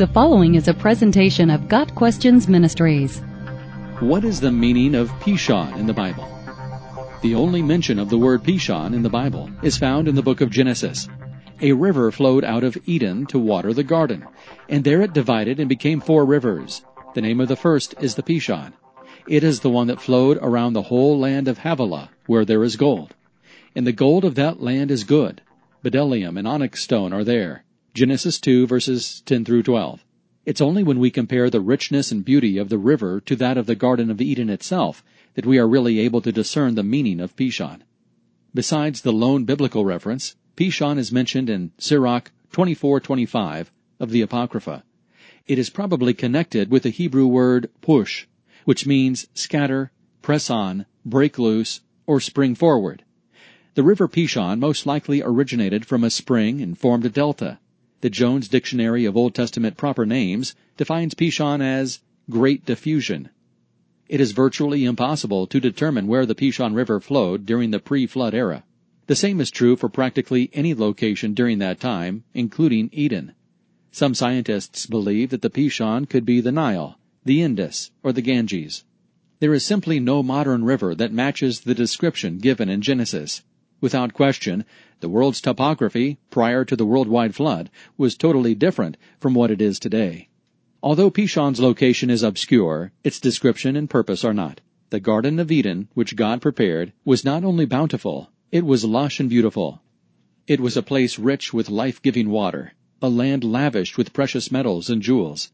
The following is a presentation of Got Questions Ministries. What is the meaning of Pishon in the Bible? The only mention of the word Pishon in the Bible is found in the book of Genesis. A river flowed out of Eden to water the garden, and there it divided and became four rivers. The name of the first is the Pishon. It is the one that flowed around the whole land of Havilah, where there is gold. And the gold of that land is good. Bdellium and onyx stone are there. Genesis 2 verses 10 through 12. It's only when we compare the richness and beauty of the river to that of the Garden of Eden itself that we are really able to discern the meaning of Pishon. Besides the lone biblical reference, Pishon is mentioned in Sirach 24:25 of the Apocrypha. It is probably connected with the Hebrew word push, which means scatter, press on, break loose, or spring forward. The river Pishon most likely originated from a spring and formed a delta. The Jones Dictionary of Old Testament Proper Names defines Pishon as great diffusion. It is virtually impossible to determine where the Pishon River flowed during the pre-flood era. The same is true for practically any location during that time, including Eden. Some scientists believe that the Pishon could be the Nile, the Indus, or the Ganges. There is simply no modern river that matches the description given in Genesis. Without question, the world's topography prior to the worldwide flood was totally different from what it is today. Although Pishon's location is obscure, its description and purpose are not. The Garden of Eden, which God prepared, was not only bountiful, it was lush and beautiful. It was a place rich with life-giving water, a land lavished with precious metals and jewels.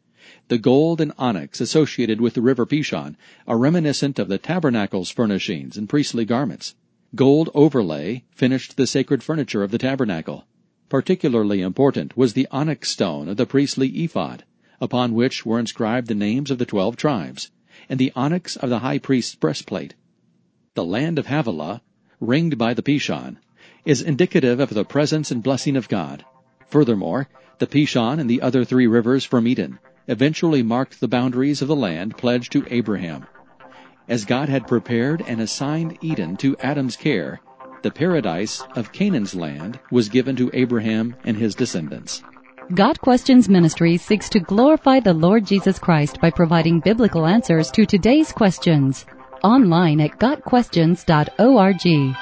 The gold and onyx associated with the river Pishon are reminiscent of the tabernacle's furnishings and priestly garments. Gold overlay finished the sacred furniture of the tabernacle. Particularly important was the onyx stone of the priestly ephod, upon which were inscribed the names of the twelve tribes, and the onyx of the high priest's breastplate. The land of Havilah, ringed by the Pishon, is indicative of the presence and blessing of God. Furthermore, the Pishon and the other three rivers from Eden eventually marked the boundaries of the land pledged to Abraham. As God had prepared and assigned Eden to Adam's care, the paradise of Canaan's land was given to Abraham and his descendants. Got Questions Ministry seeks to glorify the Lord Jesus Christ by providing biblical answers to today's questions. Online at GotQuestions.org.